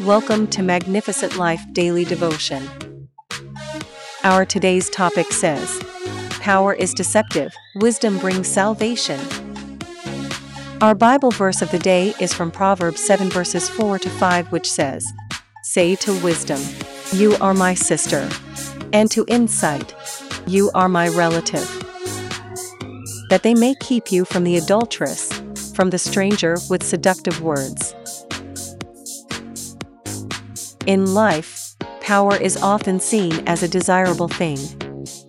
Welcome to Magnificent Life Daily Devotion. Our today's topic says Power is deceptive, wisdom brings salvation. Our Bible verse of the day is from Proverbs 7 verses 4 to 5, which says, Say to wisdom, You are my sister, and to insight, You are my relative. That they may keep you from the adulteress, from the stranger with seductive words. In life, power is often seen as a desirable thing.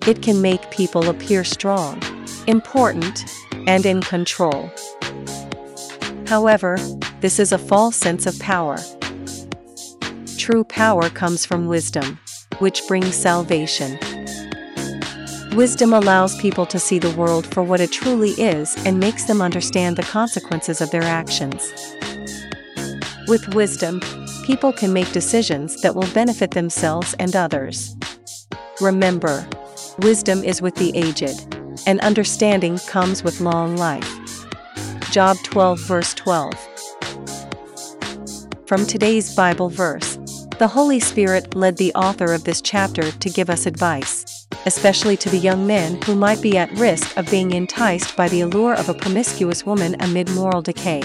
It can make people appear strong, important, and in control. However, this is a false sense of power. True power comes from wisdom, which brings salvation. Wisdom allows people to see the world for what it truly is and makes them understand the consequences of their actions. With wisdom, people can make decisions that will benefit themselves and others. Remember, wisdom is with the aged, and understanding comes with long life. Job 12, verse 12. From today's Bible verse, the Holy Spirit led the author of this chapter to give us advice, especially to the young men who might be at risk of being enticed by the allure of a promiscuous woman amid moral decay.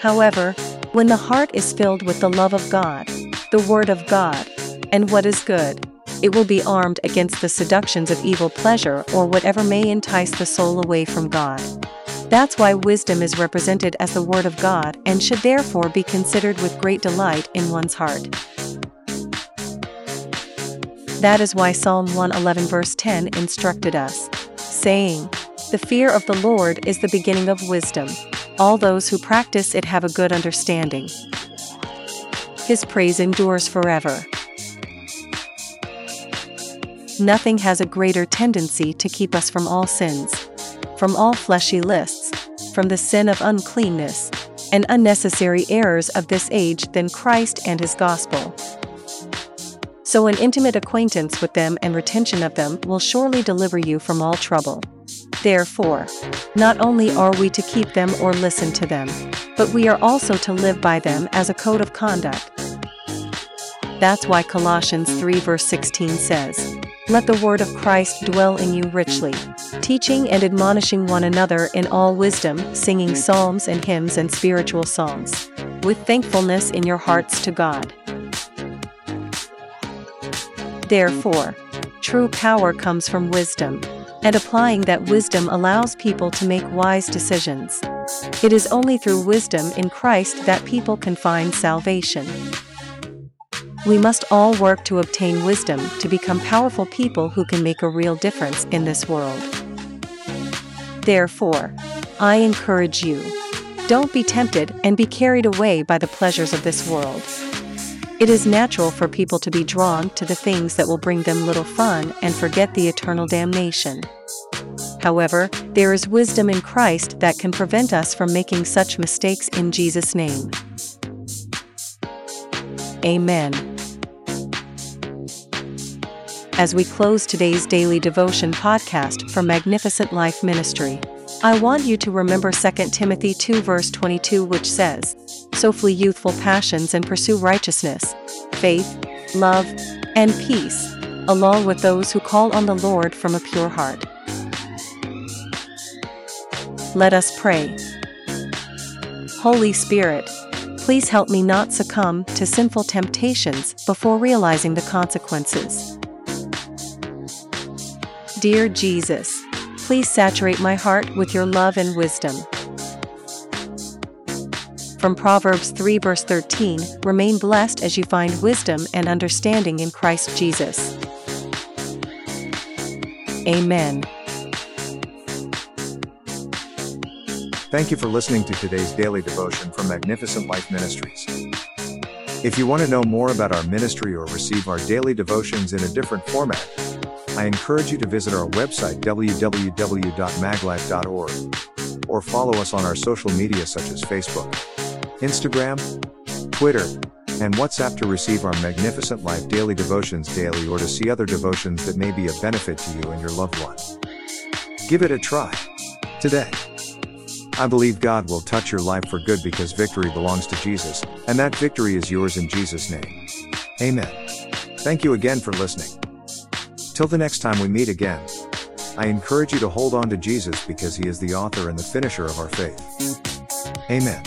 However, when the heart is filled with the love of God, the Word of God, and what is good, it will be armed against the seductions of evil pleasure or whatever may entice the soul away from God. That's why wisdom is represented as the Word of God and should therefore be considered with great delight in one's heart. That is why Psalm 111 verse 10 instructed us, saying, The fear of the Lord is the beginning of wisdom, all those who practice it have a good understanding. His praise endures forever. Nothing has a greater tendency to keep us from all sins, from all fleshy lists, from the sin of uncleanness, and unnecessary errors of this age than Christ and His gospel. So, an intimate acquaintance with them and retention of them will surely deliver you from all trouble. Therefore, not only are we to keep them or listen to them, but we are also to live by them as a code of conduct. That's why Colossians 3 verse 16 says, Let the word of Christ dwell in you richly, teaching and admonishing one another in all wisdom, singing psalms and hymns and spiritual songs, with thankfulness in your hearts to God. Therefore, true power comes from wisdom, and applying that wisdom allows people to make wise decisions. It is only through wisdom in Christ that people can find salvation. We must all work to obtain wisdom to become powerful people who can make a real difference in this world. Therefore, I encourage you don't be tempted and be carried away by the pleasures of this world. It is natural for people to be drawn to the things that will bring them little fun and forget the eternal damnation. However, there is wisdom in Christ that can prevent us from making such mistakes in Jesus' name. Amen. As we close today's daily devotion podcast from Magnificent Life Ministry, I want you to remember 2 Timothy 2 verse 22 which says, So flee youthful passions and pursue righteousness, faith, love, and peace, along with those who call on the Lord from a pure heart. Let us pray. Holy Spirit, please help me not succumb to sinful temptations before realizing the consequences. Dear Jesus, please saturate my heart with your love and wisdom. From Proverbs 3 verse 13 Remain blessed as you find wisdom and understanding in Christ Jesus. Amen. Thank you for listening to today's daily devotion from Magnificent Life Ministries. If you want to know more about our ministry or receive our daily devotions in a different format, I encourage you to visit our website www.maglife.org or follow us on our social media such as Facebook, Instagram, Twitter, and WhatsApp to receive our Magnificent Life daily devotions daily or to see other devotions that may be of benefit to you and your loved one. Give it a try today. I believe God will touch your life for good because victory belongs to Jesus, and that victory is yours in Jesus' name. Amen. Thank you again for listening. Till the next time we meet again, I encourage you to hold on to Jesus because he is the author and the finisher of our faith. Amen.